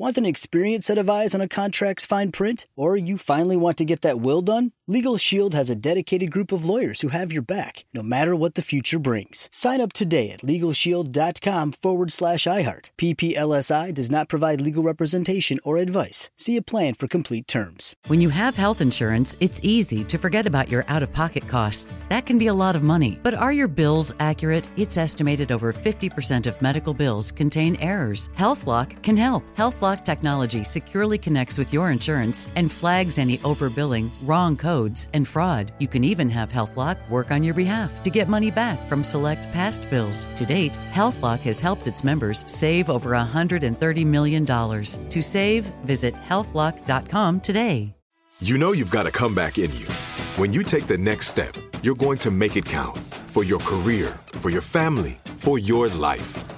Want an experienced set of eyes on a contract's fine print? Or you finally want to get that will done? Legal Shield has a dedicated group of lawyers who have your back, no matter what the future brings. Sign up today at LegalShield.com forward slash iHeart. PPLSI does not provide legal representation or advice. See a plan for complete terms. When you have health insurance, it's easy to forget about your out of pocket costs. That can be a lot of money. But are your bills accurate? It's estimated over 50% of medical bills contain errors. HealthLock can help. HealthLock technology securely connects with your insurance and flags any overbilling, wrong codes, and fraud. You can even have HealthLock work on your behalf to get money back from select past bills. To date, HealthLock has helped its members save over $130 million. To save, visit healthlock.com today. You know you've got a comeback in you. When you take the next step, you're going to make it count for your career, for your family, for your life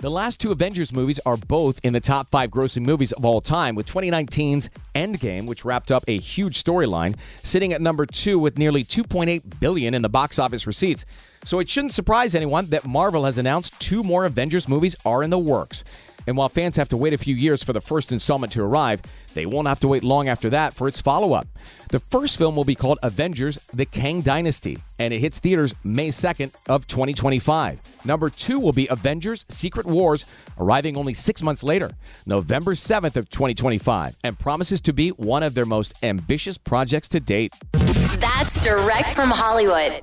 The last two Avengers movies are both in the top five grossing movies of all time, with 2019's Endgame, which wrapped up a huge storyline, sitting at number two with nearly 2.8 billion in the box office receipts. So it shouldn't surprise anyone that Marvel has announced two more Avengers movies are in the works. And while fans have to wait a few years for the first installment to arrive, they won't have to wait long after that for its follow up. The first film will be called Avengers The Kang Dynasty, and it hits theaters May 2nd of 2025. Number two will be Avengers Secret Wars, arriving only six months later, November 7th of 2025, and promises to be one of their most ambitious projects to date. That's direct from Hollywood.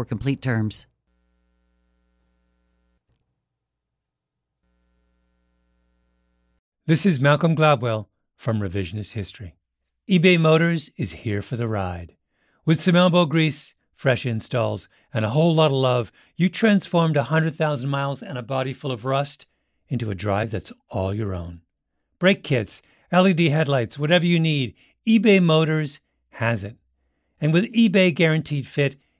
for complete terms. This is Malcolm Gladwell from Revisionist History. eBay Motors is here for the ride. With some elbow grease, fresh installs, and a whole lot of love, you transformed 100,000 miles and a body full of rust into a drive that's all your own. Brake kits, LED headlights, whatever you need, eBay Motors has it. And with eBay Guaranteed Fit,